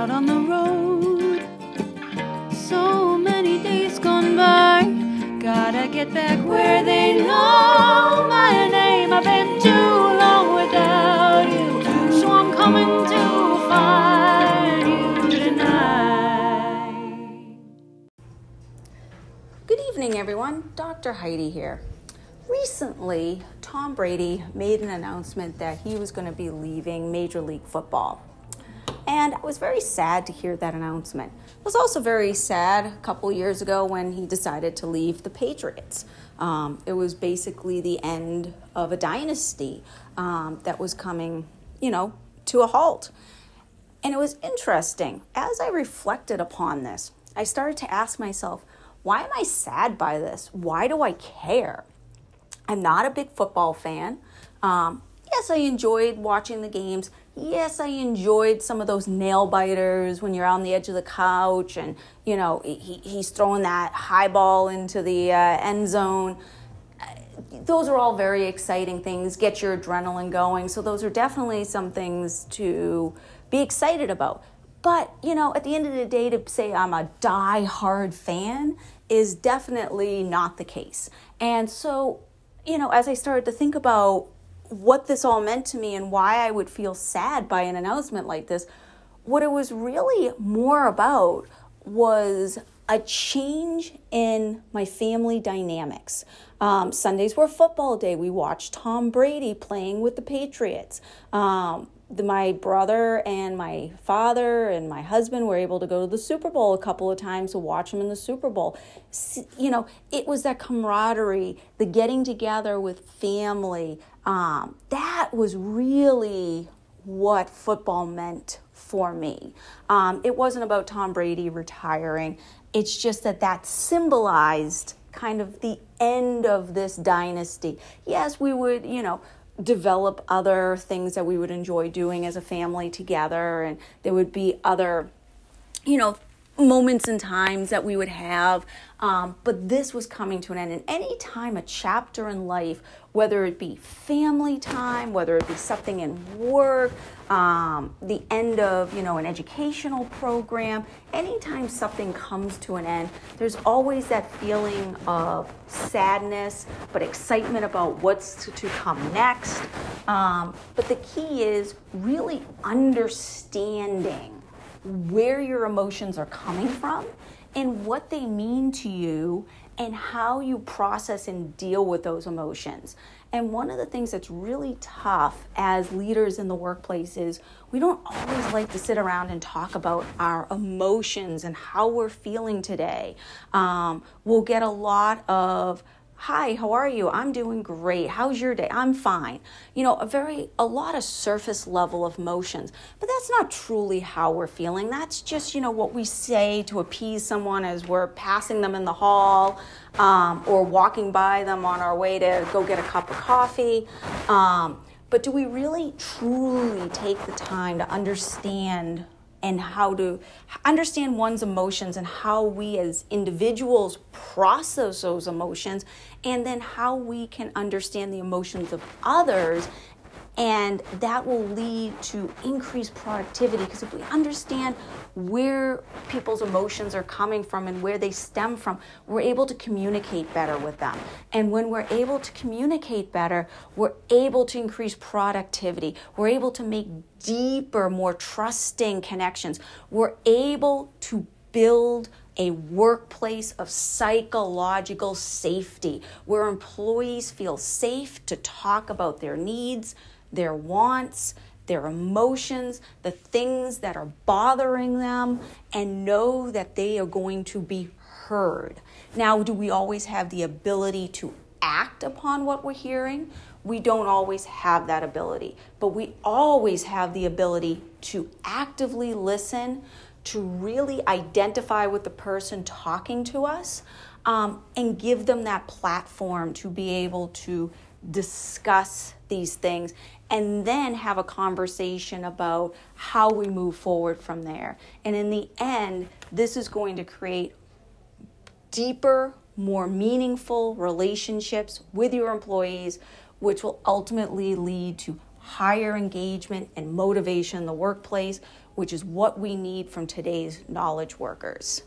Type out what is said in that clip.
out on the road. So many days gone by. Gotta get back where they know my name. I've been too long without you, so I'm coming to find you tonight. Good evening, everyone. Dr. Heidi here. Recently, Tom Brady made an announcement that he was going to be leaving Major League Football. And I was very sad to hear that announcement. I was also very sad a couple years ago when he decided to leave the Patriots. Um, it was basically the end of a dynasty um, that was coming, you know, to a halt. And it was interesting. As I reflected upon this, I started to ask myself, why am I sad by this? Why do I care? I'm not a big football fan. Um, yes, I enjoyed watching the games. Yes, I enjoyed some of those nail biters when you're on the edge of the couch and, you know, he, he's throwing that high ball into the uh, end zone. Those are all very exciting things, get your adrenaline going. So, those are definitely some things to be excited about. But, you know, at the end of the day, to say I'm a die-hard fan is definitely not the case. And so, you know, as I started to think about what this all meant to me and why I would feel sad by an announcement like this, what it was really more about was a change in my family dynamics. Um, Sundays were football day. We watched Tom Brady playing with the Patriots. Um, the, my brother and my father and my husband were able to go to the Super Bowl a couple of times to watch him in the Super Bowl. You know, it was that camaraderie, the getting together with family. Um, that was really what football meant for me. Um, it wasn't about Tom Brady retiring. It's just that that symbolized kind of the end of this dynasty. Yes, we would, you know, develop other things that we would enjoy doing as a family together and there would be other you know moments and times that we would have um, but this was coming to an end. And any time a chapter in life whether it be family time whether it be something in work um, the end of you know an educational program anytime something comes to an end there's always that feeling of sadness but excitement about what's to, to come next. Um, but the key is really understanding where your emotions are coming from and what they mean to you and how you process and deal with those emotions. And one of the things that's really tough as leaders in the workplace is we don't always like to sit around and talk about our emotions and how we're feeling today. Um, we'll get a lot of hi how are you? I'm doing great. How's your day? I'm fine. You know a very a lot of surface level of emotions but that's not truly how we're feeling. That's just you know what we say to appease someone as we're passing them in the hall um, or walking by them on our way to go get a cup of coffee. Um, but do we really truly take the time to understand and how to understand one's emotions and how we as individuals process those emotions and then how we can understand the emotions of others and that will lead to increased productivity because if we understand where people's emotions are coming from and where they stem from we're able to communicate better with them. And when we're able to communicate better we're able to increase productivity. We're able to make deeper more trusting connections. We're able to build a workplace of psychological safety where employees feel safe to talk about their needs, their wants, their emotions, the things that are bothering them, and know that they are going to be heard. Now, do we always have the ability to act upon what we're hearing? We don't always have that ability, but we always have the ability to actively listen, to really identify with the person talking to us, um, and give them that platform to be able to discuss these things and then have a conversation about how we move forward from there. And in the end, this is going to create deeper, more meaningful relationships with your employees, which will ultimately lead to higher engagement and motivation in the workplace, which is what we need from today's knowledge workers.